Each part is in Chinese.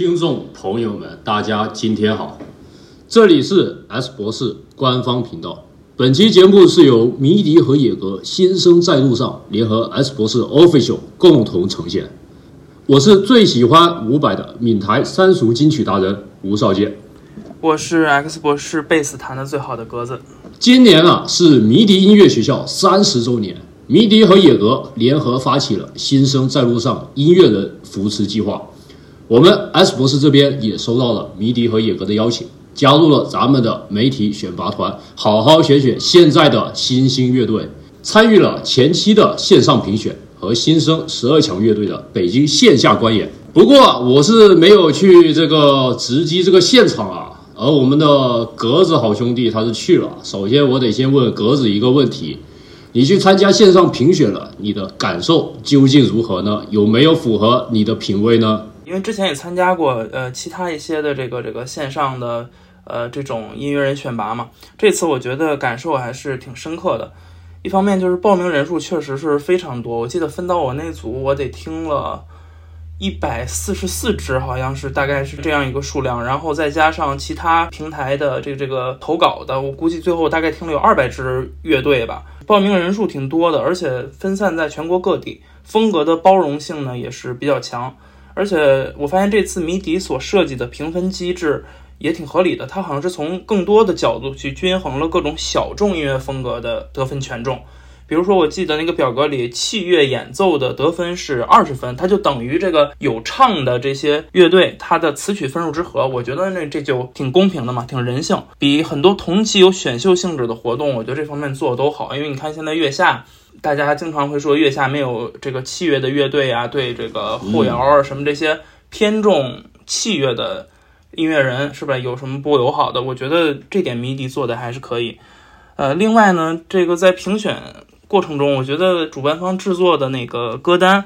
听众朋友们，大家今天好，这里是 S 博士官方频道。本期节目是由迷笛和野格新生在路上联合 S 博士 Official 共同呈现。我是最喜欢伍佰的闽台三俗金曲达人吴少杰。我是 X 博士贝斯弹的最好的格子。今年啊是迷笛音乐学校三十周年，迷笛和野格联合发起了新生在路上音乐人扶持计划。我们 S 博士这边也收到了迷笛和野格的邀请，加入了咱们的媒体选拔团，好好选选现在的新兴乐队，参与了前期的线上评选和新生十二强乐队的北京线下观演。不过我是没有去这个直击这个现场啊。而我们的格子好兄弟他是去了。首先，我得先问格子一个问题：你去参加线上评选了，你的感受究竟如何呢？有没有符合你的品味呢？因为之前也参加过呃其他一些的这个这个线上的呃这种音乐人选拔嘛，这次我觉得感受还是挺深刻的。一方面就是报名人数确实是非常多，我记得分到我那组，我得听了。一百四十四支，好像是大概是这样一个数量，然后再加上其他平台的这个这个投稿的，我估计最后大概听了有二百支乐队吧。报名人数挺多的，而且分散在全国各地，风格的包容性呢也是比较强。而且我发现这次迷笛所设计的评分机制也挺合理的，它好像是从更多的角度去均衡了各种小众音乐风格的得分权重。比如说，我记得那个表格里，器乐演奏的得分是二十分，它就等于这个有唱的这些乐队它的词曲分数之和。我觉得那这就挺公平的嘛，挺人性。比很多同期有选秀性质的活动，我觉得这方面做的都好。因为你看现在月下，大家经常会说月下没有这个器乐的乐队啊，对这个后摇啊什么这些偏重器乐的音乐人是吧？有什么不友好的？我觉得这点迷笛做的还是可以。呃，另外呢，这个在评选。过程中，我觉得主办方制作的那个歌单，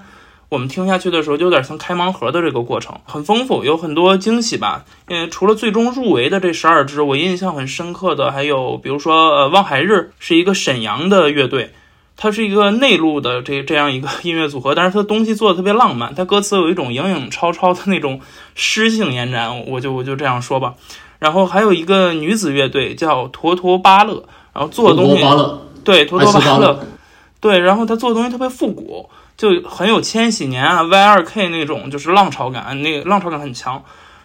我们听下去的时候就有点像开盲盒的这个过程，很丰富，有很多惊喜吧。因为除了最终入围的这十二支，我印象很深刻的还有，比如说呃，望海日是一个沈阳的乐队，它是一个内陆的这这样一个 音乐组合，但是它东西做的特别浪漫，它歌词有一种影影绰绰的那种诗性延展，我就我就这样说吧。然后还有一个女子乐队叫坨坨巴乐，然后做的东西对坨坨巴乐。对，然后他做的东西特别复古，就很有千禧年啊 Y 二 K 那种，就是浪潮感，那个浪潮感很强。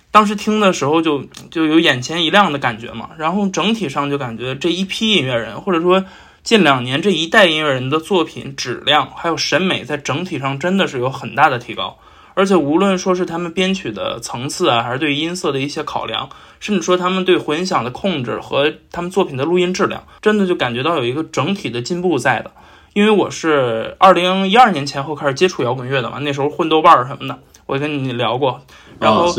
当时听的时候就就有眼前一亮的感觉嘛。然后整体上就感觉这一批音乐人，或者说近两年这一代音乐人的作品质量还有审美，在整体上真的是有很大的提高。而且无论说是他们编曲的层次啊，还是对音色的一些考量，甚至说他们对混响的控制和他们作品的录音质量，真的就感觉到有一个整体的进步在的。因为我是二零一二年前后开始接触摇滚乐的嘛，那时候混豆瓣儿什么的，我跟你聊过。然后，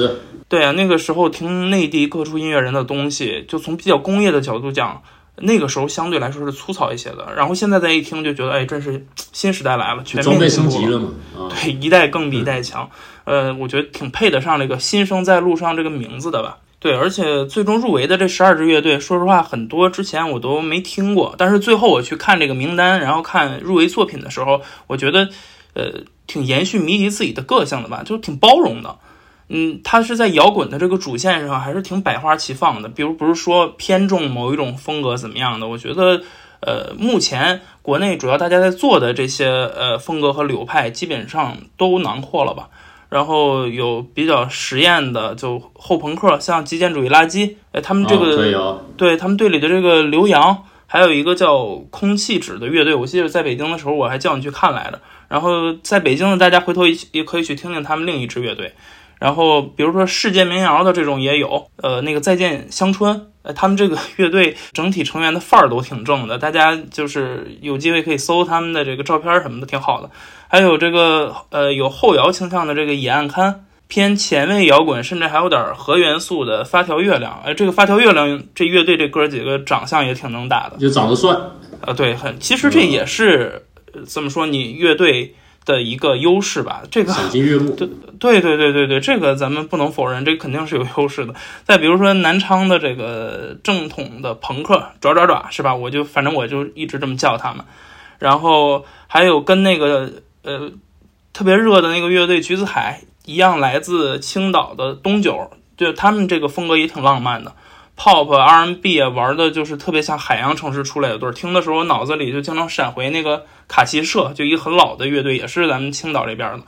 对啊，那个时候听内地各处音乐人的东西，就从比较工业的角度讲，那个时候相对来说是粗糙一些的。然后现在再一听，就觉得哎，真是新时代来了，全面升级了嘛。对，一代更比一代强。呃，我觉得挺配得上这个“新生在路上”这个名字的吧。对，而且最终入围的这十二支乐队，说实话，很多之前我都没听过。但是最后我去看这个名单，然后看入围作品的时候，我觉得，呃，挺延续迷笛自己的个性的吧，就挺包容的。嗯，他是在摇滚的这个主线上，还是挺百花齐放的。比如不是说偏重某一种风格怎么样的，我觉得，呃，目前国内主要大家在做的这些呃风格和流派，基本上都囊括了吧。然后有比较实验的，就后朋克，像极简主义垃圾，哎，他们这个对他们队里的这个刘洋，还有一个叫空气纸的乐队，我记得在北京的时候我还叫你去看来着。然后在北京的大家回头也也可以去听听他们另一支乐队。然后比如说世界民谣的这种也有，呃，那个再见乡村，呃，他们这个乐队整体成员的范儿都挺正的，大家就是有机会可以搜他们的这个照片什么的，挺好的。还有这个呃有后摇倾向的这个野岸刊，偏前卫摇滚，甚至还有点核元素的发条月亮。哎，这个发条月亮这乐队这哥几个长相也挺能打的，就长得帅。呃，对，很其实这也是怎么说你乐队的一个优势吧？这个赏心悦目。对对对对对对，这个咱们不能否认，这肯定是有优势的。再比如说南昌的这个正统的朋克爪爪爪是吧？我就反正我就一直这么叫他们。然后还有跟那个。呃，特别热的那个乐队橘子海一样来自青岛的东九，就他们这个风格也挺浪漫的，pop R&B 啊，玩的就是特别像海洋城市出来的队儿。听的时候，我脑子里就经常闪回那个卡奇社，就一个很老的乐队，也是咱们青岛这边的。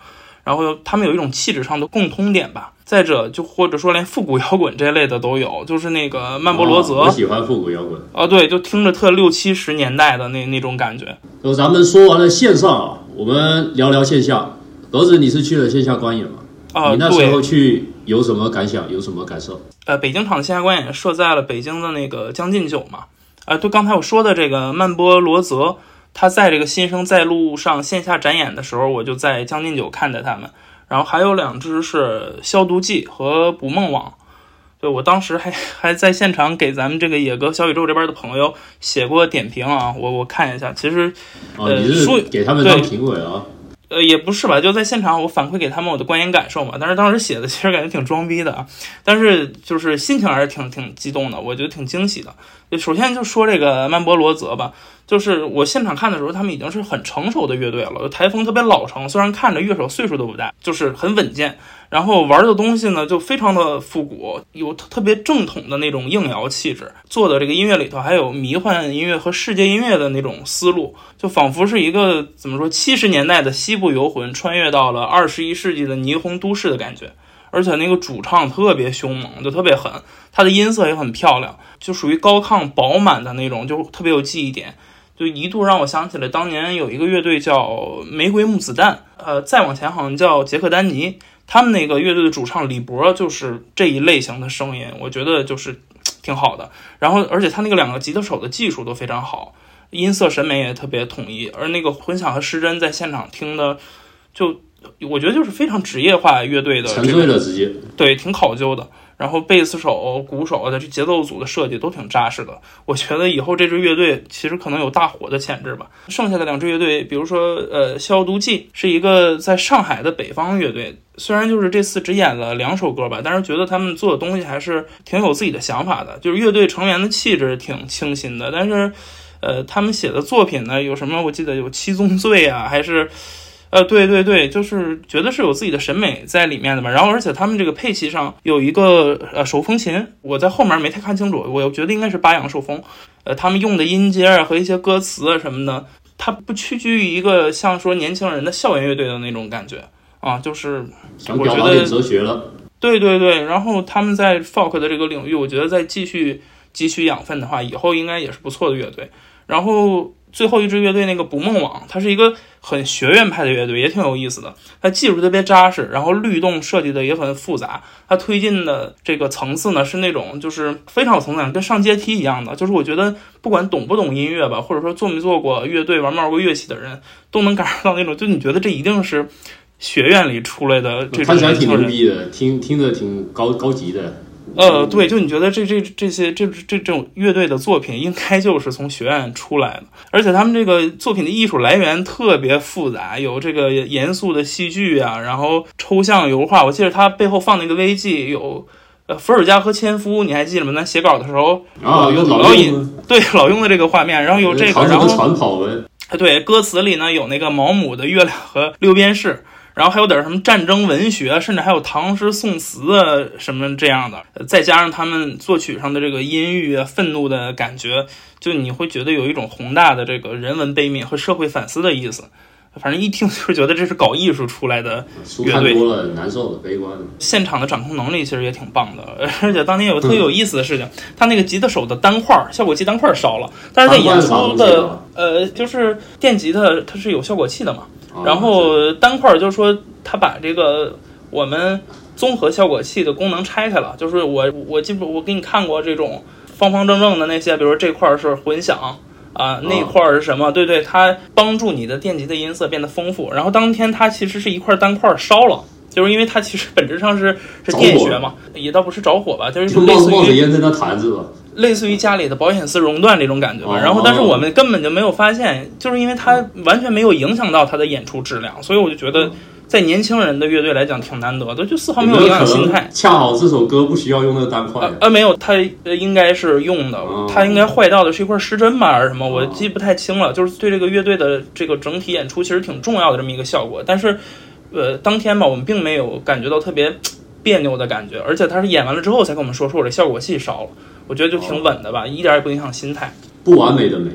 然后他们有一种气质上的共通点吧。再者，就或者说连复古摇滚这类的都有，就是那个曼波罗泽，我喜欢复古摇滚。哦，对，就听着特六七十年代的那那种感觉。就咱们说完了线上啊，我们聊聊线下。儿子，你是去了线下观演吗？啊，你那时候去有什么感想？有什么感受？呃，北京场的线下观演设在了北京的那个将进酒嘛。啊，对，刚才我说的这个曼波罗泽，他在这个新生在路上线下展演的时候，我就在将进酒看着他们。然后还有两只是消毒剂和捕梦网，对我当时还还在现场给咱们这个野哥小宇宙这边的朋友写过点评啊，我我看一下，其实哦，你是给他们当评委啊？呃，也不是吧，就在现场我反馈给他们我的观影感受嘛。但是当时写的其实感觉挺装逼的啊，但是就是心情还是挺挺激动的，我觉得挺惊喜的。首先就说这个曼波罗泽吧。就是我现场看的时候，他们已经是很成熟的乐队了，台风特别老成。虽然看着乐手岁数都不大，就是很稳健。然后玩的东西呢，就非常的复古，有特别正统的那种硬摇气质。做的这个音乐里头还有迷幻音乐和世界音乐的那种思路，就仿佛是一个怎么说七十年代的西部游魂穿越到了二十一世纪的霓虹都市的感觉。而且那个主唱特别凶猛，就特别狠，他的音色也很漂亮，就属于高亢饱满的那种，就特别有记忆点。就一度让我想起了当年有一个乐队叫玫瑰木子弹，呃，再往前好像叫杰克丹尼，他们那个乐队的主唱李博就是这一类型的声音，我觉得就是 挺好的。然后，而且他那个两个吉他手的技术都非常好，音色审美也特别统一。而那个混响和失真在现场听的，就我觉得就是非常职业化乐队的，沉醉了直接，对，挺考究的。然后贝斯手、鼓手的这节奏组的设计都挺扎实的，我觉得以后这支乐队其实可能有大火的潜质吧。剩下的两支乐队，比如说呃消毒剂是一个在上海的北方乐队，虽然就是这次只演了两首歌吧，但是觉得他们做的东西还是挺有自己的想法的。就是乐队成员的气质挺清新的，但是呃他们写的作品呢有什么？我记得有七宗罪啊，还是。呃，对对对，就是觉得是有自己的审美在里面的嘛。然后，而且他们这个配器上有一个呃手风琴，我在后面没太看清楚，我觉得应该是八扬手风。呃，他们用的音阶啊和一些歌词啊什么的，它不屈居于一个像说年轻人的校园乐队的那种感觉啊，就是我觉得哲学了。对对对，然后他们在 folk 的这个领域，我觉得再继续汲取养分的话，以后应该也是不错的乐队。然后。最后一支乐队那个捕梦网，它是一个很学院派的乐队，也挺有意思的。它技术特别扎实，然后律动设计的也很复杂。它推进的这个层次呢，是那种就是非常有层次感，跟上阶梯一样的。就是我觉得不管懂不懂音乐吧，或者说做没做过乐队、玩没玩过乐器的人，都能感受到那种，就你觉得这一定是学院里出来的这种。看起来挺牛逼的，听听着挺高高级的。呃，对，就你觉得这这这些这这这种乐队的作品，应该就是从学院出来的，而且他们这个作品的艺术来源特别复杂，有这个严肃的戏剧啊，然后抽象油画。我记得他背后放那个微记有，呃，伏尔加和千夫，你还记得吗？咱写稿的时候啊，有老引对老用的这个画面，然后有这个，然后传跑文，对，歌词里呢有那个毛姆的月亮和六便士。然后还有点什么战争文学，甚至还有唐诗宋词啊什么这样的，再加上他们作曲上的这个阴郁啊、愤怒的感觉，就你会觉得有一种宏大的这个人文悲悯和社会反思的意思。反正一听就是觉得这是搞艺术出来的乐队。多了难受的、悲观的。现场的掌控能力其实也挺棒的，而且当年有特别有意思的事情，他那个吉他手的单块效果器单块烧了，但是在演出的呃，就是电吉他它是有效果器的嘛。然后单块就是说，他把这个我们综合效果器的功能拆开了。就是我我记不我给你看过这种方方正正的那些，比如说这块是混响啊，那块儿是什么？对对，它帮助你的电极的音色变得丰富。然后当天它其实是一块单块烧了，就是因为它其实本质上是是电学嘛，也倒不是着火吧，就是类似于烟在那弹着吧。类似于家里的保险丝熔断这种感觉吧，然后但是我们根本就没有发现，就是因为它完全没有影响到他的演出质量，所以我就觉得在年轻人的乐队来讲挺难得的，就丝毫没有影响心态。恰好这首歌不需要用那个单块。呃，没有，它应该是用的，它应该坏掉的是一块失真吧，还是什么？我记不太清了。就是对这个乐队的这个整体演出其实挺重要的这么一个效果，但是呃，当天吧，我们并没有感觉到特别别扭的感觉，而且他是演完了之后才跟我们说，说我这效果器烧了，我觉得就挺稳的吧，一点也不影响心态。不完美的美。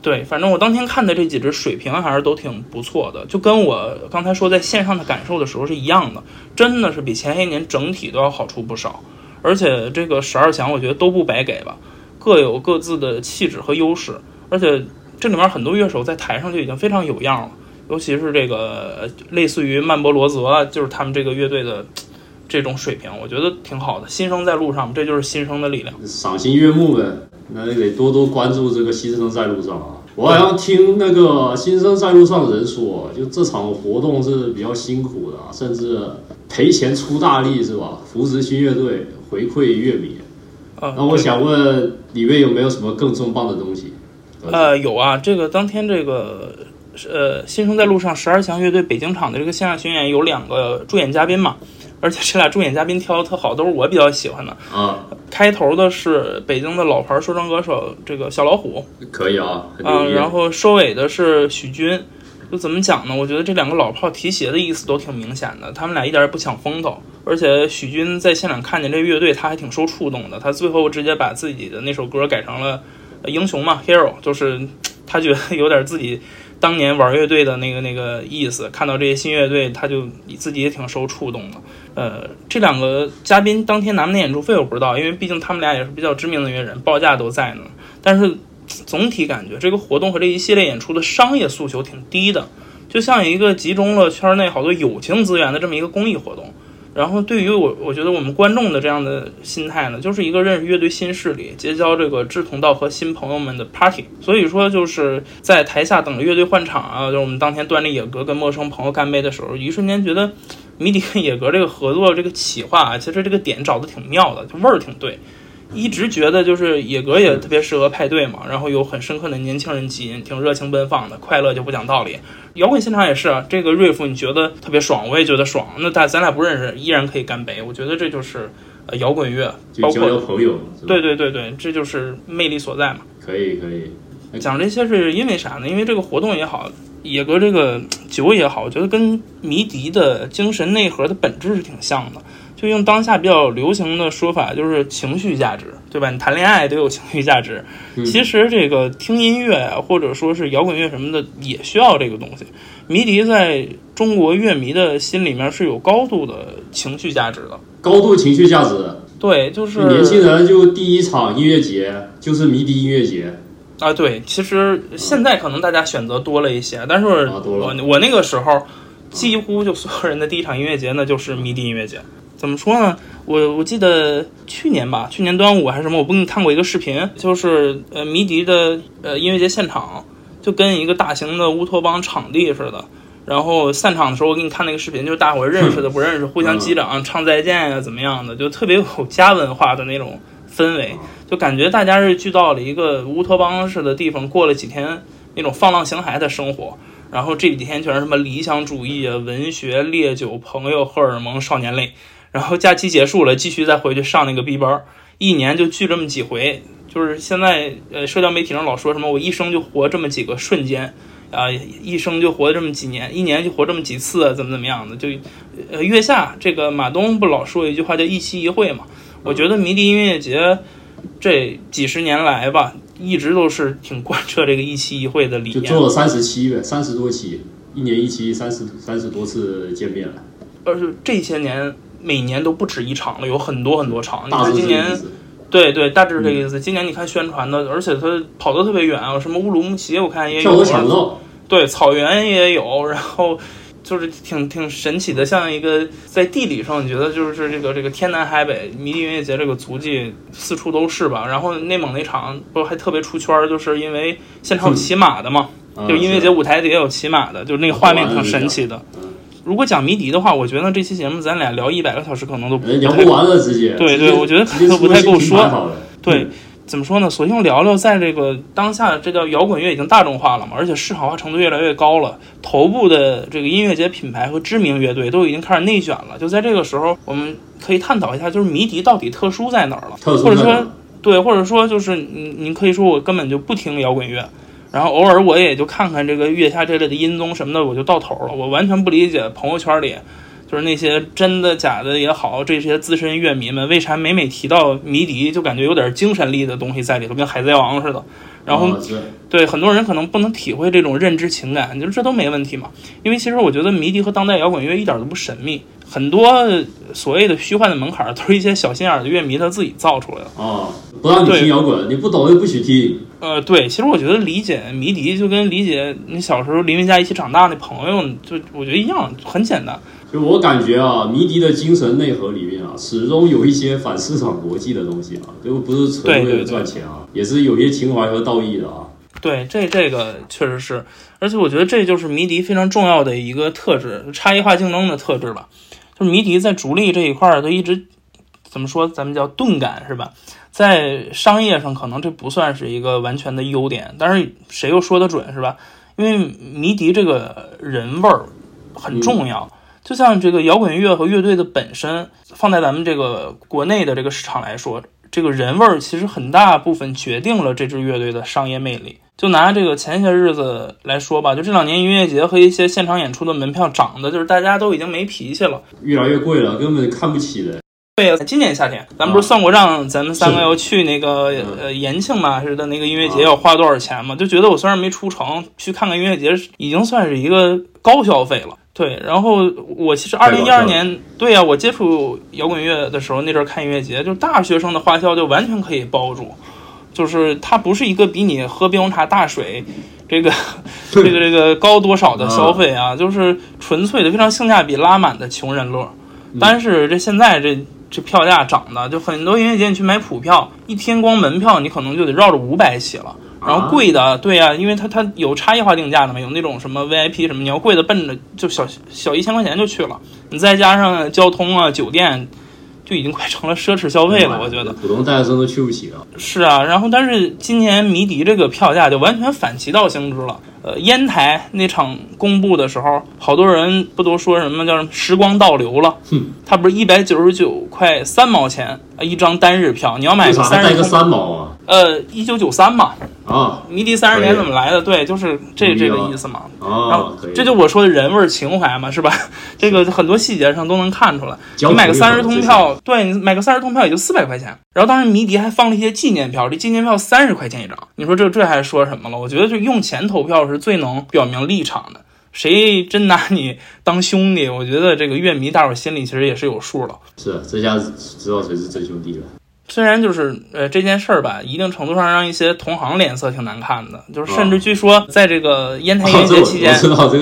对，反正我当天看的这几只水平还是都挺不错的，就跟我刚才说在线上的感受的时候是一样的，真的是比前些年整体都要好出不少。而且这个十二强我觉得都不白给吧，各有各自的气质和优势，而且这里面很多乐手在台上就已经非常有样了，尤其是这个类似于曼波罗泽，就是他们这个乐队的这种水平，我觉得挺好的。新生在路上，这就是新生的力量，赏心悦目呗。那得多多关注这个新生在路上啊！我好像听那个新生在路上的人说，就这场活动是比较辛苦的，甚至赔钱出大力是吧？扶持新乐队，回馈乐迷。那我想问，里面有没有什么更重磅的东西？呃，有啊，这个当天这个呃新生在路上十二强乐队北京场的这个线下巡演有两个助演嘉宾嘛。而且这俩助演嘉宾挑的特好，都是我比较喜欢的啊。开头的是北京的老牌说唱歌手这个小老虎，可以啊。嗯，然后收尾的是许军，就怎么讲呢？我觉得这两个老炮提鞋的意思都挺明显的，他们俩一点也不抢风头。而且许军在现场看见这乐队，他还挺受触动的。他最后直接把自己的那首歌改成了英雄嘛，Hero，就是他觉得有点自己。当年玩乐队的那个那个意思，看到这些新乐队，他就自己也挺受触动的。呃，这两个嘉宾当天拿没拿演出费我不知道，因为毕竟他们俩也是比较知名的乐人，报价都在呢。但是总体感觉这个活动和这一系列演出的商业诉求挺低的，就像一个集中了圈内好多友情资源的这么一个公益活动。然后对于我，我觉得我们观众的这样的心态呢，就是一个认识乐队新势力、结交这个志同道合新朋友们的 party。所以说，就是在台下等着乐队换场啊，就是我们当天端着野格跟陌生朋友干杯的时候，一瞬间觉得迷笛跟野格这个合作这个企划啊，其实这个点找的挺妙的，就味儿挺对。一直觉得就是野格也特别适合派对嘛，然后有很深刻的年轻人基因，挺热情奔放的，快乐就不讲道理。摇滚现场也是，这个瑞夫你觉得特别爽，我也觉得爽。那但咱俩不认识，依然可以干杯。我觉得这就是呃摇滚乐，包括交朋友。对对对对，这就是魅力所在嘛。可以可以，讲这些是因为啥呢？因为这个活动也好，野格这个酒也好，我觉得跟迷笛的精神内核的本质是挺像的。就用当下比较流行的说法，就是情绪价值，对吧？你谈恋爱得有情绪价值，其实这个听音乐啊，或者说是摇滚乐什么的，也需要这个东西。迷笛在中国乐迷的心里面是有高度的情绪价值的，高度情绪价值。对，就是年轻人就第一场音乐节就是迷笛音乐节啊。对，其实现在可能大家选择多了一些，但是我我那个时候几乎就所有人的第一场音乐节那就是迷笛音乐节。怎么说呢？我我记得去年吧，去年端午还是什么，我不给你看过一个视频，就是呃迷笛的呃音乐节现场，就跟一个大型的乌托邦场地似的。然后散场的时候，我给你看那个视频，就是大伙认识的不认识，互相击掌唱再见呀，怎么样的，就特别有家文化的那种氛围，就感觉大家是聚到了一个乌托邦似的地方，过了几天那种放浪形骸的生活。然后这几天全是什么理想主义啊、文学、烈酒、朋友、荷尔蒙、少年泪。然后假期结束了，继续再回去上那个 B 班，一年就聚这么几回。就是现在，呃，社交媒体上老说什么我一生就活这么几个瞬间，啊，一生就活这么几年，一年就活这么几次，怎么怎么样的？就，呃，月下这个马东不老说一句话叫一期一会嘛？我觉得迷笛音乐节这几十年来吧，一直都是挺贯彻这个一期一会的理念。就做了三十期呗，三十多期，一年一期，三十三十多次见面了。而且这些年。每年都不止一场了，有很多很多场。你看今年，对对，大致这个意思。今年你看宣传的，而且他跑得特别远啊，什么乌鲁木齐我看也有，对，草原也有，然后就是挺挺神奇的，像一个在地理上你觉得就是这个这个天南海北，迷笛音乐节这个足迹四处都是吧？然后内蒙那场不还特别出圈，就是因为现场有骑马的嘛，就音乐节舞台底下有骑马的，就是那个画面挺神奇的。如果讲迷笛的话，我觉得这期节目咱俩聊一百个小时可能都聊不完了，直接对对，我觉得可能都不太够说。对，怎么说呢？索性聊聊，在这个当下，这叫摇滚乐已经大众化了嘛，而且市场化程度越来越高了。头部的这个音乐节品牌和知名乐队都已经开始内卷了。就在这个时候，我们可以探讨一下，就是迷笛到底特殊在哪儿了？或者说，对，或者说就是你，你可以说我根本就不听摇滚乐。然后偶尔我也就看看这个月下这类的音综什么的，我就到头了。我完全不理解朋友圈里就是那些真的假的也好，这些资深乐迷们为啥每每提到迷笛就感觉有点精神力的东西在里头，跟海贼王似的。然后对很多人可能不能体会这种认知情感，你说这都没问题嘛。因为其实我觉得迷笛和当代摇滚乐一点都不神秘，很多所谓的虚幻的门槛儿都是一些小心眼儿的乐迷他自己造出来的。啊，不让你听摇滚，你不懂又不许听。呃，对，其实我觉得理解迷笛就跟理解你小时候邻居家一起长大那朋友，就我觉得一样，很简单。就我感觉啊，迷笛的精神内核里面啊，始终有一些反市场逻辑的东西啊，就不是纯为了对对对赚钱啊，也是有些情怀和道义的啊。对，这这个确实是，而且我觉得这就是迷笛非常重要的一个特质，差异化竞争的特质吧。就是迷笛在逐利这一块儿，它一直怎么说，咱们叫钝感是吧？在商业上可能这不算是一个完全的优点，但是谁又说得准是吧？因为迷笛这个人味儿很重要。就像这个摇滚乐和乐队的本身，放在咱们这个国内的这个市场来说，这个人味儿其实很大部分决定了这支乐队的商业魅力。就拿这个前些日子来说吧，就这两年音乐节和一些现场演出的门票涨的，就是大家都已经没脾气了。越来越贵了，根本看不起人。对呀，今年夏天咱们不是算过账，咱们三个要去那个嗯呃延庆嘛似的那个音乐节要花多少钱嘛？就觉得我虽然没出城，去看看音乐节已经算是一个高消费了。对，然后我其实二零一二年，对呀、我接触摇滚乐的时候，那阵儿看音乐节，就是大学生的花销就完全可以包住，就是它不是一个比你喝冰红茶大水，这个这个这个高多少的消费啊，就是纯粹的非常性价比拉满的穷人乐。但是这现在这这票价涨的，就很多音乐节你去买普票，一天光门票你可能就得绕着五百起了。然后贵的，对呀、因为它它有差异化定价的嘛，有那种什么 VIP 什么，你要贵的奔着就小小一千块钱就去了，你再加上交通啊、酒店，就已经快成了奢侈消费了，我觉得。普通大学生都去不起啊。是啊，然后但是今年迷笛这个票价就完全反其道行之了。呃，烟台那场公布的时候，好多人不都说什么叫时光倒流了？哼，它不是一百九十九块三毛钱啊一张单日票，你要买个三还带个三毛啊？呃，一九九三嘛，啊迷笛三十年怎么来的？对，就是这这个意思嘛。然后，啊。这就我说的人味儿情怀嘛，是吧？这个很多细节上都能看出来。你买个三十通票，对你买个三十通票也就四百块钱。然后当时迷笛还放了一些纪念票，这纪念票三十块钱一张。你说这这还说什么了？我觉得就用钱投票是最能表明立场的。谁真拿你当兄弟，我觉得这个乐迷大伙儿心里其实也是有数了。是这下知道谁是真兄弟了。虽然就是呃这件事儿吧，一定程度上让一些同行脸色挺难看的，就是甚至据说在这个烟台音乐节期间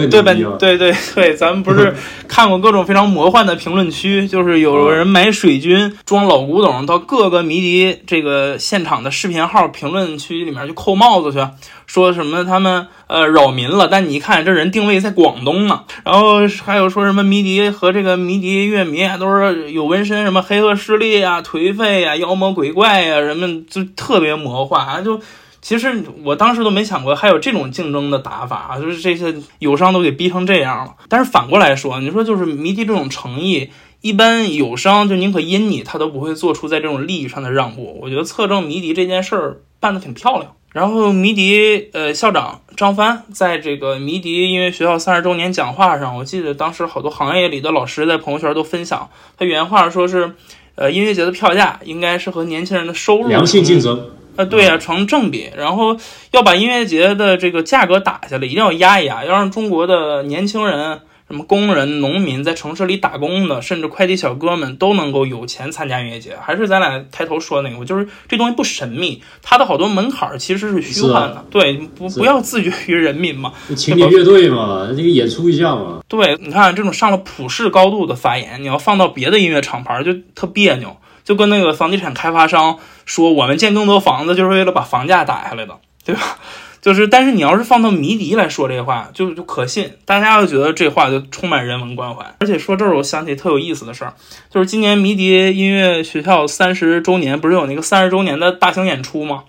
对吧？对对对，咱们不是看过各种非常魔幻的评论区，就是有人买水军装老古董到各个迷笛这个现场的视频号评论区里面去扣帽子去，说什么他们呃扰民了，但你一看这人定位在广东呢，然后还有说什么迷笛和这个迷笛乐迷啊都是有纹身，什么黑恶势力啊、颓废啊、妖魔鬼怪呀、人们就特别魔幻啊，就。其实我当时都没想过还有这种竞争的打法啊，就是这些友商都给逼成这样了。但是反过来说，你说就是迷笛这种诚意，一般友商就宁可阴你，他都不会做出在这种利益上的让步。我觉得侧重迷笛这件事儿办得挺漂亮。然后迷笛呃校长张帆在这个迷笛音乐学校三十周年讲话上，我记得当时好多行业里的老师在朋友圈都分享，他原话说是，呃音乐节的票价应该是和年轻人的收入良性竞争。呃，对呀、成正比，然后要把音乐节的这个价格打下来，一定要压一压，要让中国的年轻人、什么工人、农民，在城市里打工的，甚至快递小哥们都能够有钱参加音乐节。还是咱俩开头说那个，我就是这东西不神秘，它的好多门槛其实是虚幻的。对，不不要自绝于人民嘛。青年乐队嘛，这个演出一下嘛。对，你看这种上了普世高度的发言，你要放到别的音乐厂牌就特别扭，就跟那个房地产开发商说我们建更多房子就是为了把房价打下来的，对吧？就是，但是你要是放到迷笛来说这话，就就可信，大家就觉得这话就充满人文关怀。而且说这儿，我想起特有意思的事儿，就是今年迷笛音乐学校三十周年，不是有那个三十周年的大型演出吗？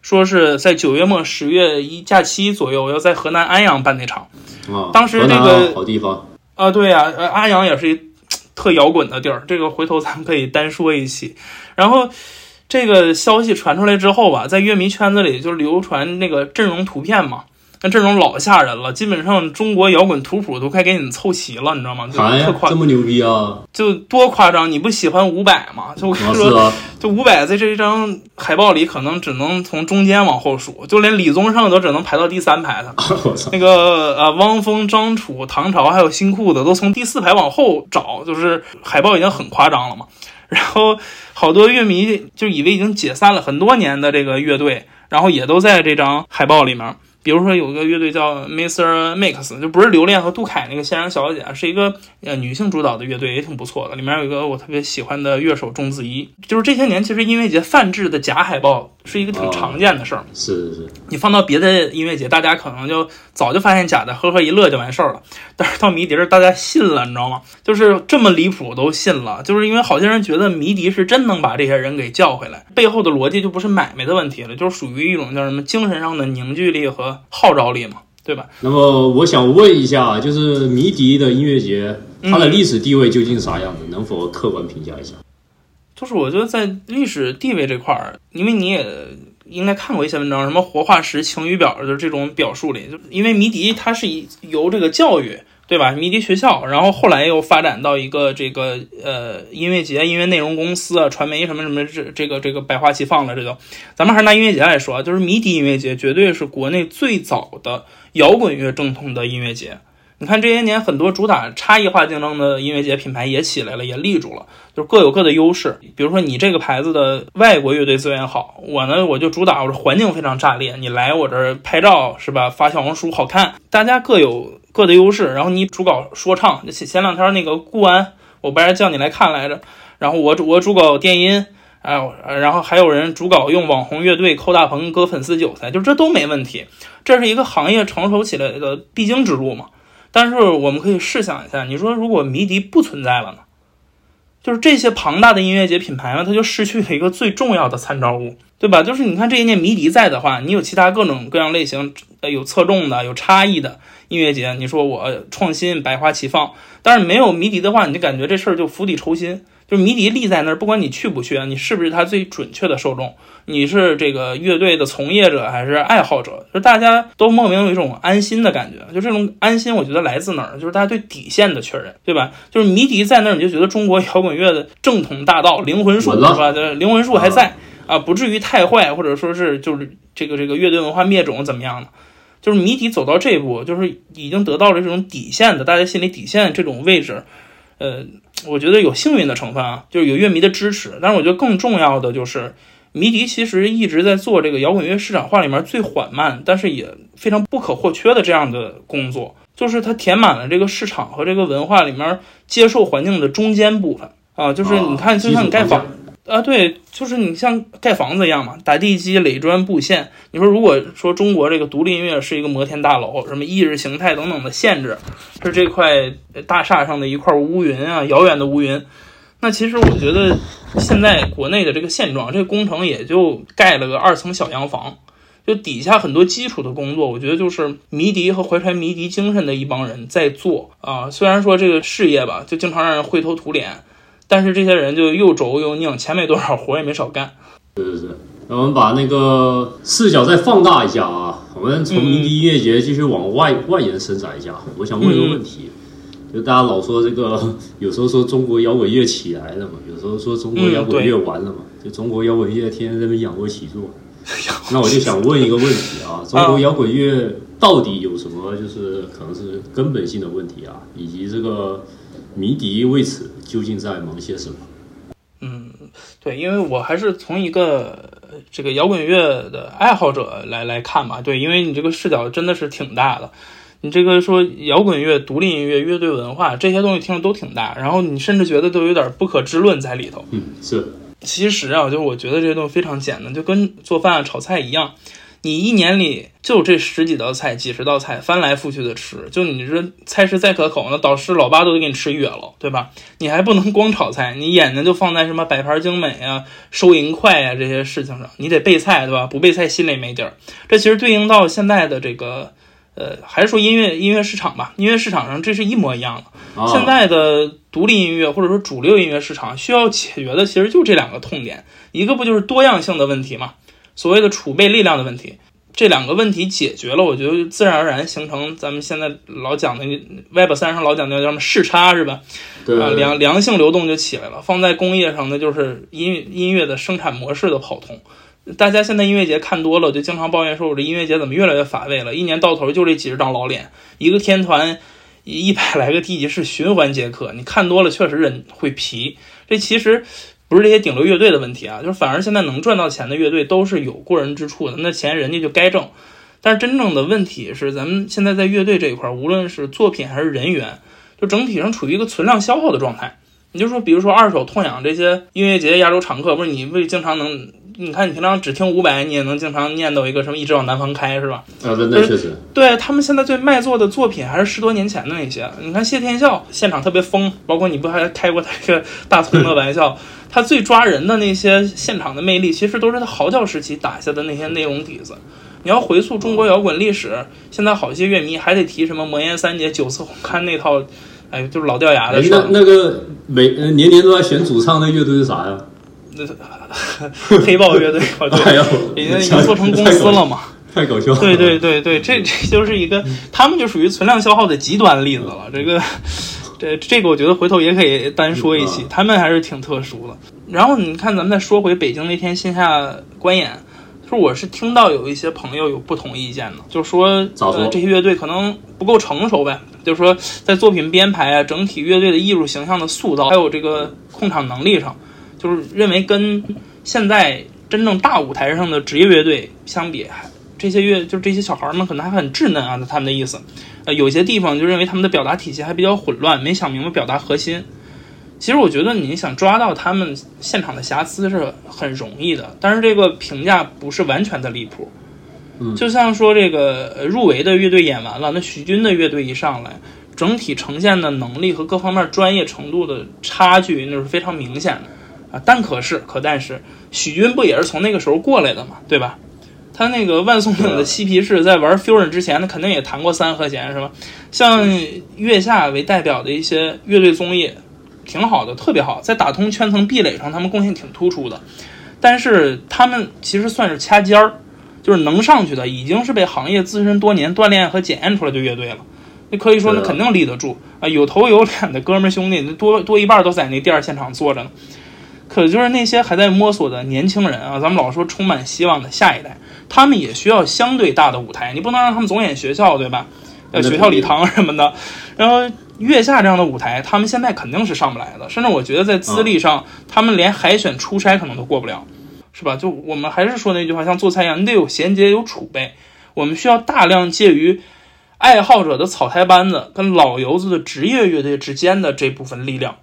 说是在九月末十月一假期左右，要在河南安阳办那场。啊，当时那个好地方，啊，对呀、呃，安阳也是一特摇滚的地儿，这个回头咱们可以单说一期。然后这个消息传出来之后吧，在乐迷圈子里就流传那个阵容图片嘛。那阵容老吓人了，基本上中国摇滚图谱都快给你凑齐了，你知道吗？就特夸，这么牛逼啊！就多夸张！你不喜欢伍佰吗？就我跟你说，就伍佰在这一张海报里，可能只能从中间往后数，就连李宗盛都只能排到第三排的。那个呃，汪峰、张楚、唐朝还有新裤子都从第四排往后找，就是海报已经很夸张了嘛。然后好多乐迷就以为已经解散了很多年的这个乐队，然后也都在这张海报里面。比如说有个乐队叫 Mr. Mix，就不是刘恋和杜凯那个仙人小姐，是一个呃女性主导的乐队，也挺不错的。里面有一个我特别喜欢的乐手钟子怡。就是这些年，其实音乐节泛制的假海报是一个挺常见的事儿。是是是，你放到别的音乐节，大家可能就早就发现假的，呵呵一乐就完事儿了。但是到迷笛儿，大家信了，你知道吗？就是这么离谱都信了，就是因为好些人觉得迷笛是真能把这些人给叫回来，背后的逻辑就不是买卖的问题了，就是属于一种叫什么精神上的凝聚力和。号召力嘛，对吧？那么我想问一下，就是迷笛的音乐节，它的历史地位究竟啥样子？能否客观评价一下？就是我觉得在历史地位这块儿，因为你也应该看过一些文章，什么活化石晴雨表的这种表述里，就因为迷笛它是由这个教育。对吧？迷笛学校，然后后来又发展到一个这个呃音乐节、音乐内容公司啊、传媒什么什么这这个这个百花齐放了，这就。咱们还是拿音乐节来说，就是迷笛音乐节绝对是国内最早的摇滚乐正统的音乐节。你看这些年很多主打差异化竞争的音乐节品牌也起来了，也立住了，就是各有各的优势。比如说你这个牌子的外国乐队资源好，我呢我就主打我这环境非常炸裂，你来我这儿拍照是吧？发小红书好看，大家各有。各的优势，然后你主搞说唱，前前两天那个顾安，我不是叫你来看来着，然后我我主搞电音，哎，然后还有人主搞用网红乐队扣大棚割粉丝韭菜，就这都没问题，这是一个行业成熟起来的必经之路嘛。但是我们可以试想一下，你说如果迷笛不存在了呢？就是这些庞大的音乐节品牌呢，它就失去了一个最重要的参照物，对吧？就是你看这一年迷笛在的话，你有其他各种各样类型，呃，有侧重的，有差异的。音乐节，你说我创新百花齐放，但是没有迷笛的话，你就感觉这事儿就釜底抽薪。就是迷笛立在那儿，不管你去不去，你是不是它最准确的受众，你是这个乐队的从业者还是爱好者，就大家都莫名有一种安心的感觉。就这种安心，我觉得来自哪儿？就是大家对底线的确认，对吧？就是迷笛在那儿，你就觉得中国摇滚乐的正统大道、灵魂树是吧？灵魂树还在啊，不至于太坏，或者说是就是这个这个乐队文化灭种怎么样的？就是谜底走到这一步，就是已经得到了这种底线的，大家心里底线这种位置，呃，我觉得有幸运的成分啊，就是有乐迷的支持。但是我觉得更重要的就是，迷笛其实一直在做这个摇滚乐市场化里面最缓慢，但是也非常不可或缺的这样的工作，就是它填满了这个市场和这个文化里面接受环境的中间部分啊，就是你看，就像你盖房。啊，对，就是你像盖房子一样嘛，打地基、垒砖、布线。你说，如果说中国这个独立音乐是一个摩天大楼，什么意识形态等等的限制，是这块大厦上的一块乌云啊，遥远的乌云，那其实我觉得现在国内的这个现状，这个工程也就盖了个二层小洋房，就底下很多基础的工作，我觉得就是迷笛和怀揣迷笛精神的一帮人在做啊。虽然说这个事业吧，就经常让人灰头土脸。但是这些人就又轴又拧，钱没多少，活也没少干。是是是，那我们把那个视角再放大一下啊，我们从迷笛音乐节继续往外外延伸展一下。我想问一个问题，就大家老说这个，有时候说中国摇滚乐起来了嘛，有时候说中国摇滚乐完了嘛，就中国摇滚乐天天在那仰卧起坐。那我就想问一个问题 啊，中国摇滚乐到底有什么就是可能是根本性的问题啊，以及这个。迷笛为此究竟在忙些什么？嗯，对，因为我还是从一个这个摇滚乐的爱好者来来看吧。对，因为你这个视角真的是挺大的。你这个说摇滚乐、独立音乐、乐队文化这些东西听着都挺大，然后你甚至觉得都有点不可知论在里头。嗯，是。其实啊，就我觉得这些东西非常简单，就跟做饭、炒菜一样。你一年里就这十几道菜、几十道菜，翻来覆去的吃，就你这菜式再可口，那导师老八都得给你吃哕了，对吧？你还不能光炒菜，你眼睛就放在什么摆盘精美啊、收银快啊这些事情上，你得备菜，对吧？不备菜心里没底儿。这其实对应到现在的这个呃，还是说音乐音乐市场吧，音乐市场上这是一模一样的。啊现在的独立音乐或者说主流音乐市场需要解决的其实就这两个痛点，一个不就是多样性的问题嘛，所谓的储备力量的问题。这两个问题解决了，我觉得自然而然形成咱们现在老讲的 Web 三上老讲的叫什么视差是吧？啊，对对良良性流动就起来了。放在工业上呢，就是音乐音乐的生产模式的跑通。大家现在音乐节看多了，就经常抱怨说，我这音乐节怎么越来越乏味了？一年到头就这几十张老脸，一个天团一百来个地级市循环接客，你看多了确实人会疲。这其实不是这些顶流乐队的问题啊，就是反而现在能赚到钱的乐队都是有过人之处的，那钱人家就该挣。但是真正的问题是，咱们现在在乐队这一块，无论是作品还是人员，就整体上处于一个存量消耗的状态。你就说，比如说二手痛痒这些音乐节亚洲常客，不是你为经常能，你看你平常只听伍佰，你也能经常念叨一个什么一直往南方开，是吧？啊，那那确实，对他们现在最卖座的作品还是十多年前的那些。你看谢天笑现场特别疯，包括你不还开过他一个大葱的玩笑，他最抓人的那些现场的魅力，其实都是他嚎叫时期打下的那些内容底子。你要回溯中国摇滚历史，现在好些乐迷还得提什么魔岩三杰、九次红勘那套，哎，就是老掉牙的哎，事儿。那那个每呃年年都在选主唱的乐队是啥呀？黑豹乐队，哦对，已经已经做成公司了嘛？太搞笑了。对对对对，这这就是一个，他们就属于存量消耗的极端例子了。这个，这这个我觉得回头也可以单说一期，他们还是挺特殊的。然后你看，咱们再说回北京那天线下观演，就是我是听到有一些朋友有不同意见的，就说呃这些乐队可能不够成熟呗，就是说在作品编排啊、整体乐队的艺术形象的塑造，还有这个控场能力上，就是认为跟现在真正大舞台上的职业乐队相比，还这些乐就是这些小孩们可能还很稚嫩啊，他们的意思。呃，有些地方就认为他们的表达体系还比较混乱，没想明白表达核心。其实我觉得你想抓到他们现场的瑕疵是很容易的，但是这个评价不是完全的离谱。嗯就像说这个呃入围的乐队演完了，那徐军的乐队一上来，整体呈现的能力和各方面专业程度的差距那是非常明显的啊。但可是可但是，许军不也是从那个时候过来的嘛，对吧？他那个万松岭的嬉皮士在玩 fusion 之前，他肯定也弹过三和弦，是吧？像月下为代表的一些乐队综艺，挺好的，特别好，在打通圈层壁垒上，他们贡献挺突出的。但是他们其实算是掐尖儿，就是能上去的，已经是被行业资深多年锻炼和检验出来的乐队了。那可以说，那肯定立得住啊！有头有脸的哥们儿兄弟，那多多一半都在那第二现场坐着呢。可就是那些还在摸索的年轻人啊，咱们老说充满希望的下一代，他们也需要相对大的舞台，你不能让他们总演学校，对吧？呃，学校礼堂什么的。然后月下这样的舞台，他们现在肯定是上不来的，甚至我觉得在资历上，他们连海选初筛可能都过不了，是吧？就我们还是说那句话，像做菜一样，你得有衔接，有储备。我们需要大量介于爱好者的草台班子跟老油子的职业乐队之间的这部分力量。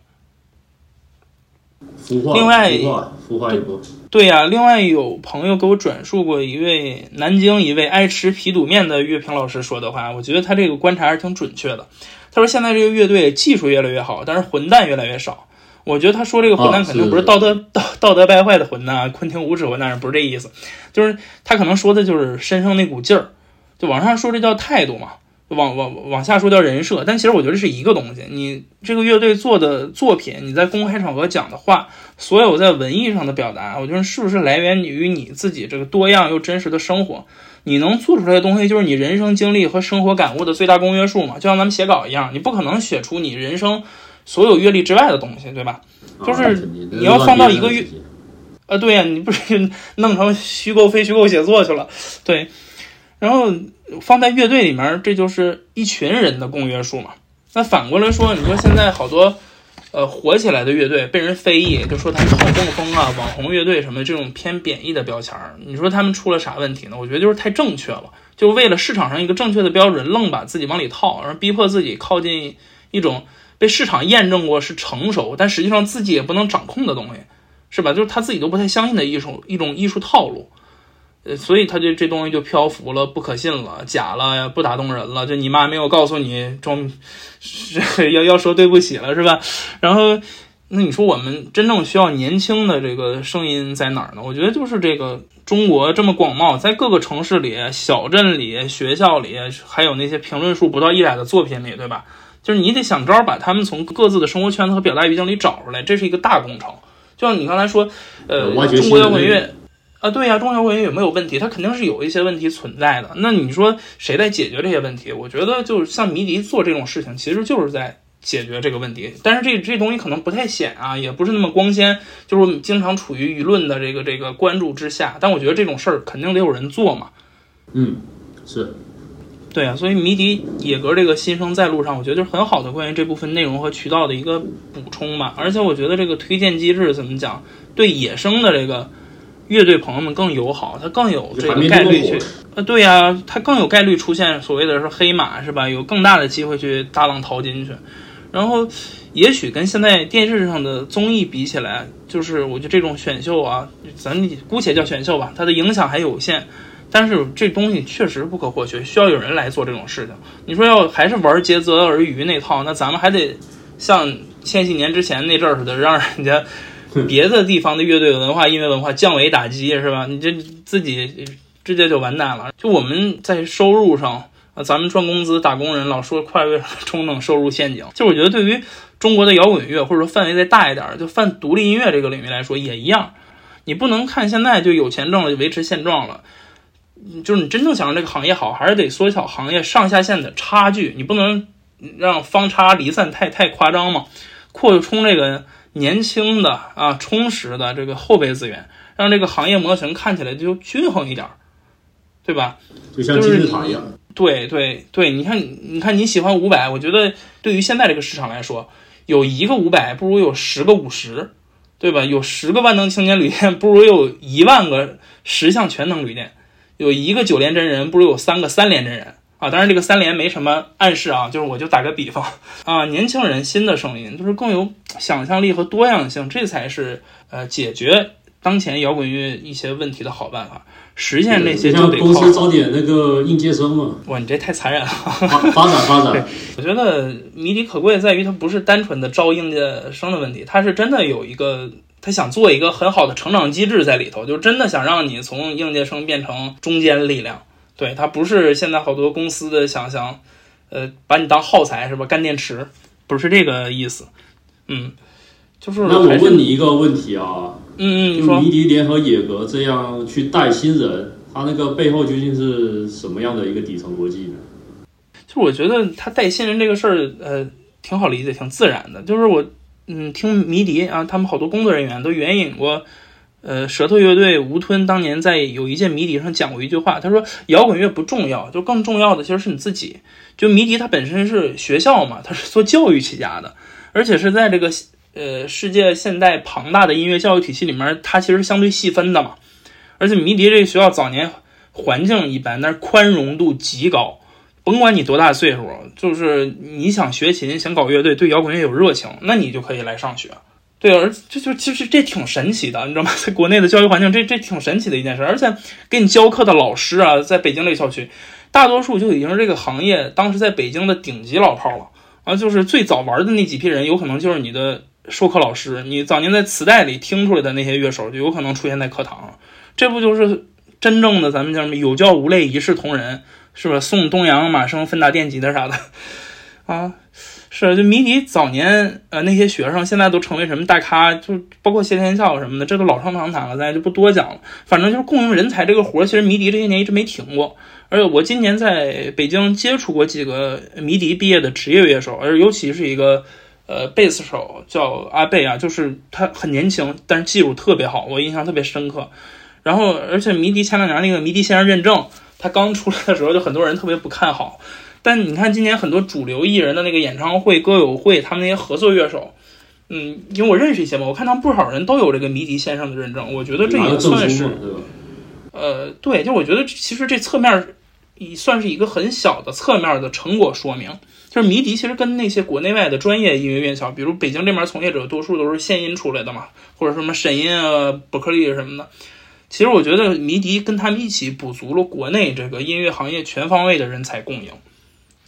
孵化，另外孵化，孵化一波。对呀、另外有朋友给我转述过一位南京一位爱吃皮肚面的乐评老师说的话，我觉得他这个观察还是挺准确的。他说现在这个乐队技术越来越好，但是混蛋越来越少。我觉得他说这个混蛋啊肯定不是道德、道道德败坏的混蛋啊，昆汀无耻混蛋不是这意思，就是他可能说的就是身上那股劲儿，就网上说这叫态度嘛，往往往下说叫人设，但其实我觉得是一个东西。你这个乐队做的作品，你在公开场合讲的话，所有在文艺上的表达，我觉得是不是来源于你自己这个多样又真实的生活？你能做出来的东西，就是你人生经历和生活感悟的最大公约数嘛？就像咱们写稿一样，你不可能写出你人生所有阅历之外的东西，对吧？就是啊你要放到一个月月，啊，对呀、你不是 弄成虚构非虚构写作去了，对。然后放在乐队里面，这就是一群人的共约数嘛。那反过来说，你说现在好多呃火起来的乐队被人非议，就说他们好梦风啊、网红乐队什么这种偏贬义的标签儿，你说他们出了啥问题呢？我觉得就是太正确了，就为了市场上一个正确的标准，愣把自己往里套，然后逼迫自己靠近一种被市场验证过是成熟，但实际上自己也不能掌控的东西，是吧？就是他自己都不太相信的艺术一种艺术套路。呃，所以他就这东西就漂浮了，不可信了，假了，不打动人了。就你妈没有告诉你，装 是要要说对不起了，是吧？然后那你说我们真正需要年轻的这个声音在哪儿呢？我觉得就是这个中国这么广袤，在各个城市里、小镇里、学校里，还有那些评论数不到一百的作品里，对吧？就是你得想招把他们从各自的生活圈子和表达语境里找出来，这是一个大工程。就像你刚才说，呃，中国摇滚乐啊，对呀，中小会员有没有问题？它肯定是有一些问题存在的。那你说谁在解决这些问题？我觉得就是像迷笛做这种事情，其实就是在解决这个问题。但是这这东西可能不太显啊，也不是那么光鲜，就是经常处于舆论的这个这个关注之下。但我觉得这种事儿肯定得有人做嘛。嗯，是。对啊，所以迷笛野格这个新生在路上，我觉得就是很好的关于这部分内容和渠道的一个补充嘛。而且我觉得这个推荐机制怎么讲，对野生的这个乐队朋友们更友好，他更有这个概率去呃，对呀，他更有概率出现所谓的说黑马是吧？有更大的机会去大浪淘金去。然后也许跟现在电视上的综艺比起来，就是我觉得这种选秀啊，咱姑且叫选秀吧，它的影响还有限。但是这东西确实不可或缺，需要有人来做这种事情。你说要还是玩竭泽而渔那套，那咱们还得像千禧年之前那阵儿似的，让人家 别的地方的乐队文化、音乐文化降维打击，是吧？你这自己直接就完蛋了。就我们在收入上啊，咱们赚工资打工人老说跨越中等收入陷阱。就我觉得对于中国的摇滚乐，或者说范围再大一点，就泛独立音乐这个领域来说也一样。你不能看现在就有钱挣了就维持现状了。就是你真正想让这个行业好，还是得缩小行业上下线的差距。你不能让方差离散太太夸张嘛，扩充这个年轻的啊充实的这个后备资源，让这个行业模型看起来就均衡一点，对吧？就像金字塔一样。对对对，你看你看你喜欢五百，我觉得对于现在这个市场来说，有一个五百不如有十个五十，对吧？有十个万能青年旅店不如有一万个十项全能旅店。有一个九连真人，不如有三个三连真人啊！当然，这个三连没什么暗示啊，就是我就打个比方啊，年轻人新的声音就是更有想象力和多样性，这才是呃解决当前摇滚乐一些问题的好办法。实现那些就得靠公司招点那个应届生嘛。哇，你这太残忍了！发展发展，我觉得迷底可贵在于它不是单纯的招应届生的问题，它是真的有一个。他想做一个很好的成长机制在里头，就真的想让你从应届生变成中坚力量。对他不是现在好多公司的想象，呃，把你当耗材是吧？干电池不是这个意思。嗯，就是那我问你一个问题啊，嗯嗯，就迷笛联合野格这样去带新人，他那个背后究竟是什么样的一个底层逻辑呢？就我觉得他带新人这个事儿，呃，挺好理解，挺自然的。就是我。嗯，听迷笛啊，他们好多工作人员都援引过，呃，舌头乐队吴吞当年在有一届迷笛上讲过一句话，他说摇滚乐不重要，就更重要的其实是你自己。就迷笛它本身是学校嘛，它是做教育起家的，而且是在这个呃世界现代庞大的音乐教育体系里面，它其实相对细分的嘛。而且迷笛这个学校早年环境一般，但是宽容度极高。甭管你多大岁数，就是你想学琴、想搞乐队、对摇滚乐有热情，那你就可以来上学。对，而这就其实这挺神奇的，你知道吗？在国内的教育环境，这这挺神奇的一件事。而且给你教课的老师啊，在北京这个校区，大多数就已经是这个行业当时在北京的顶级老炮了啊，就是最早玩的那几批人，有可能就是你的授课老师。你早年在磁带里听出来的那些乐手，就有可能出现在课堂。这不就是真正的咱们叫什么“有教无类，一视同仁”。是吧？送东阳、马生、芬达电吉的啥的，啊，是就迷笛早年呃那些学生，现在都成为什么大咖？就包括谢天笑什么的，这都老生常谈了，咱就不多讲了。反正就是供应人才这个活儿，其实迷笛这些年一直没停过。而且我今年在北京接触过几个迷笛毕业的职业乐手，而尤其是一个呃贝斯手叫阿贝啊，就是他很年轻，但是技术特别好，我印象特别深刻。然后而且迷笛前两年那个迷笛先生认证。他刚出来的时候，就很多人特别不看好，但你看今年很多主流艺人的那个演唱会、歌友会，他们那些合作乐手，嗯，因为我认识一些嘛，我看他们不少人都有这个迷笛先生的认证，我觉得这也算是，呃，对，就我觉得其实这侧面也算是一个很小的侧面的成果说明，就是迷笛其实跟那些国内外的专业音乐院校，比如北京这边从业者多数都是现音出来的嘛，或者什么沈音啊、伯克利什么的。其实我觉得迷笛跟他们一起补足了国内这个音乐行业全方位的人才供应，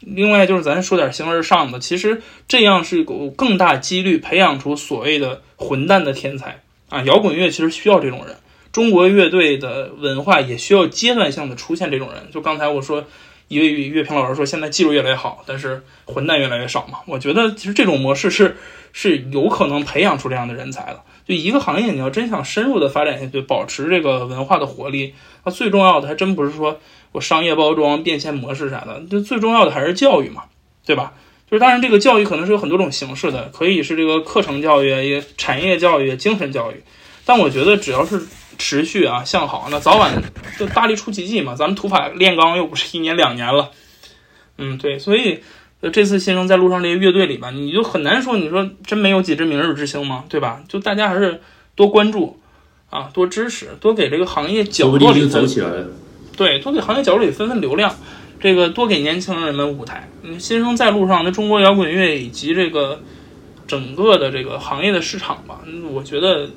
另外就是咱说点形而上的，其实这样是有更大几率培养出所谓的混蛋的天才啊！摇滚乐其实需要这种人，中国乐队的文化也需要阶段性的出现这种人。就刚才我说，一位乐评老师说，现在技术越来越好，但是混蛋越来越少嘛。我觉得其实这种模式是是有可能培养出这样的人才的。就一个行业，你要真想深入的发展下去，保持这个文化的活力，那最重要的还真不是说。我商业包装、变现模式啥的，就最重要的还是教育嘛，对吧？就是当然，这个教育可能是有很多种形式的，可以是这个课程教育、也产业教育、精神教育。但我觉得只要是持续啊向好，那早晚就大力出奇迹嘛。咱们土法炼钢又不是一年两年了，嗯，对。所以这次新生在路上这些乐队里吧，你就很难说，你说真没有几支明日之星吗？对吧？就大家还是多关注啊，多支持，多给这个行业角落里走起来了。对，多给行业角落里分分流量，这个多给年轻人们舞台。嗯，新生在路上，那中国摇滚乐以及这个整个的这个行业的市场吧，我觉得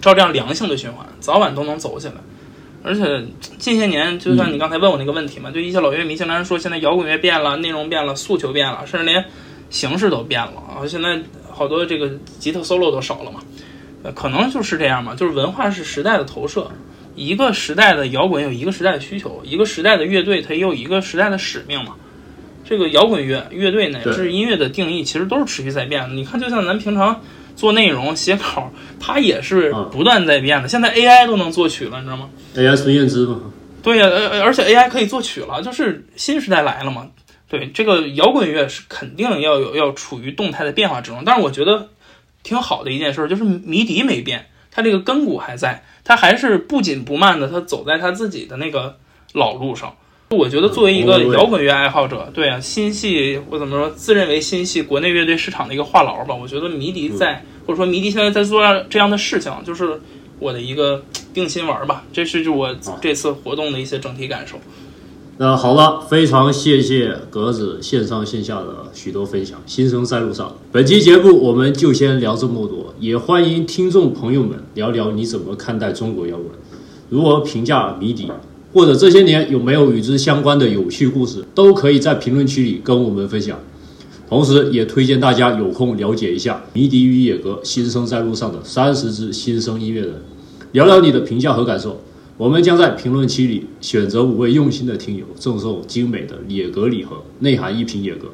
照这样良性的循环，早晚都能走起来。而且近些年，就像你刚才问我那个问题嘛，就一些老乐迷经常说，现在摇滚乐变了，内容变了，诉求变了，甚至连形式都变了啊！现在好多这个吉他 solo 都少了嘛，可能就是这样嘛，就是文化是时代的投射。一个时代的摇滚有一个时代的需求，一个时代的乐队它也有一个时代的使命嘛。这个摇滚乐乐队乃至音乐的定义其实都是持续在变的。你看，就像咱平常做内容写稿，它也是不断在变的。现在 AI 都能作曲了，你知道吗？AI 孙燕姿嘛。对呀，呃，而且 AI 可以作曲了，就是新时代来了嘛。对，这个摇滚乐是肯定要有要处于动态的变化之中。但是我觉得挺好的一件事就是迷笛没变，它这个根骨还在。他还是不紧不慢的，他走在他自己的那个老路上。我觉得作为一个摇滚乐爱好者，对啊，新系我怎么说，自认为新系国内乐队市场的一个话痨吧。我觉得迷笛在，或者说迷笛现在在做这样的事情，就是我的一个定心丸吧。这是就我这次活动的一些整体感受。那好了，非常谢谢格子线上线下的许多分享，新生在路上。本期节目我们就先聊这么多，也欢迎听众朋友们聊聊你怎么看待中国摇滚，如何评价迷笛，或者这些年有没有与之相关的有趣故事，都可以在评论区里跟我们分享。同时，也推荐大家有空了解一下迷笛与野格新生在路上的三十支新生音乐人，聊聊你的评价和感受。我们将在评论区里选择五位用心的听友，赠送精美的野格礼盒，内含一瓶野格。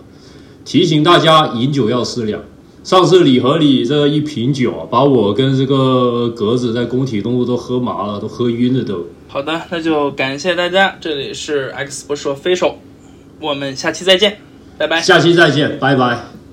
提醒大家饮酒要适量。上次礼盒里这一瓶酒，把我跟这个格子在工体东路都喝麻了，都喝晕了都。好的，那就感谢大家。这里是 X 不说飞手，我们下期再见，拜拜。下期再见，拜拜。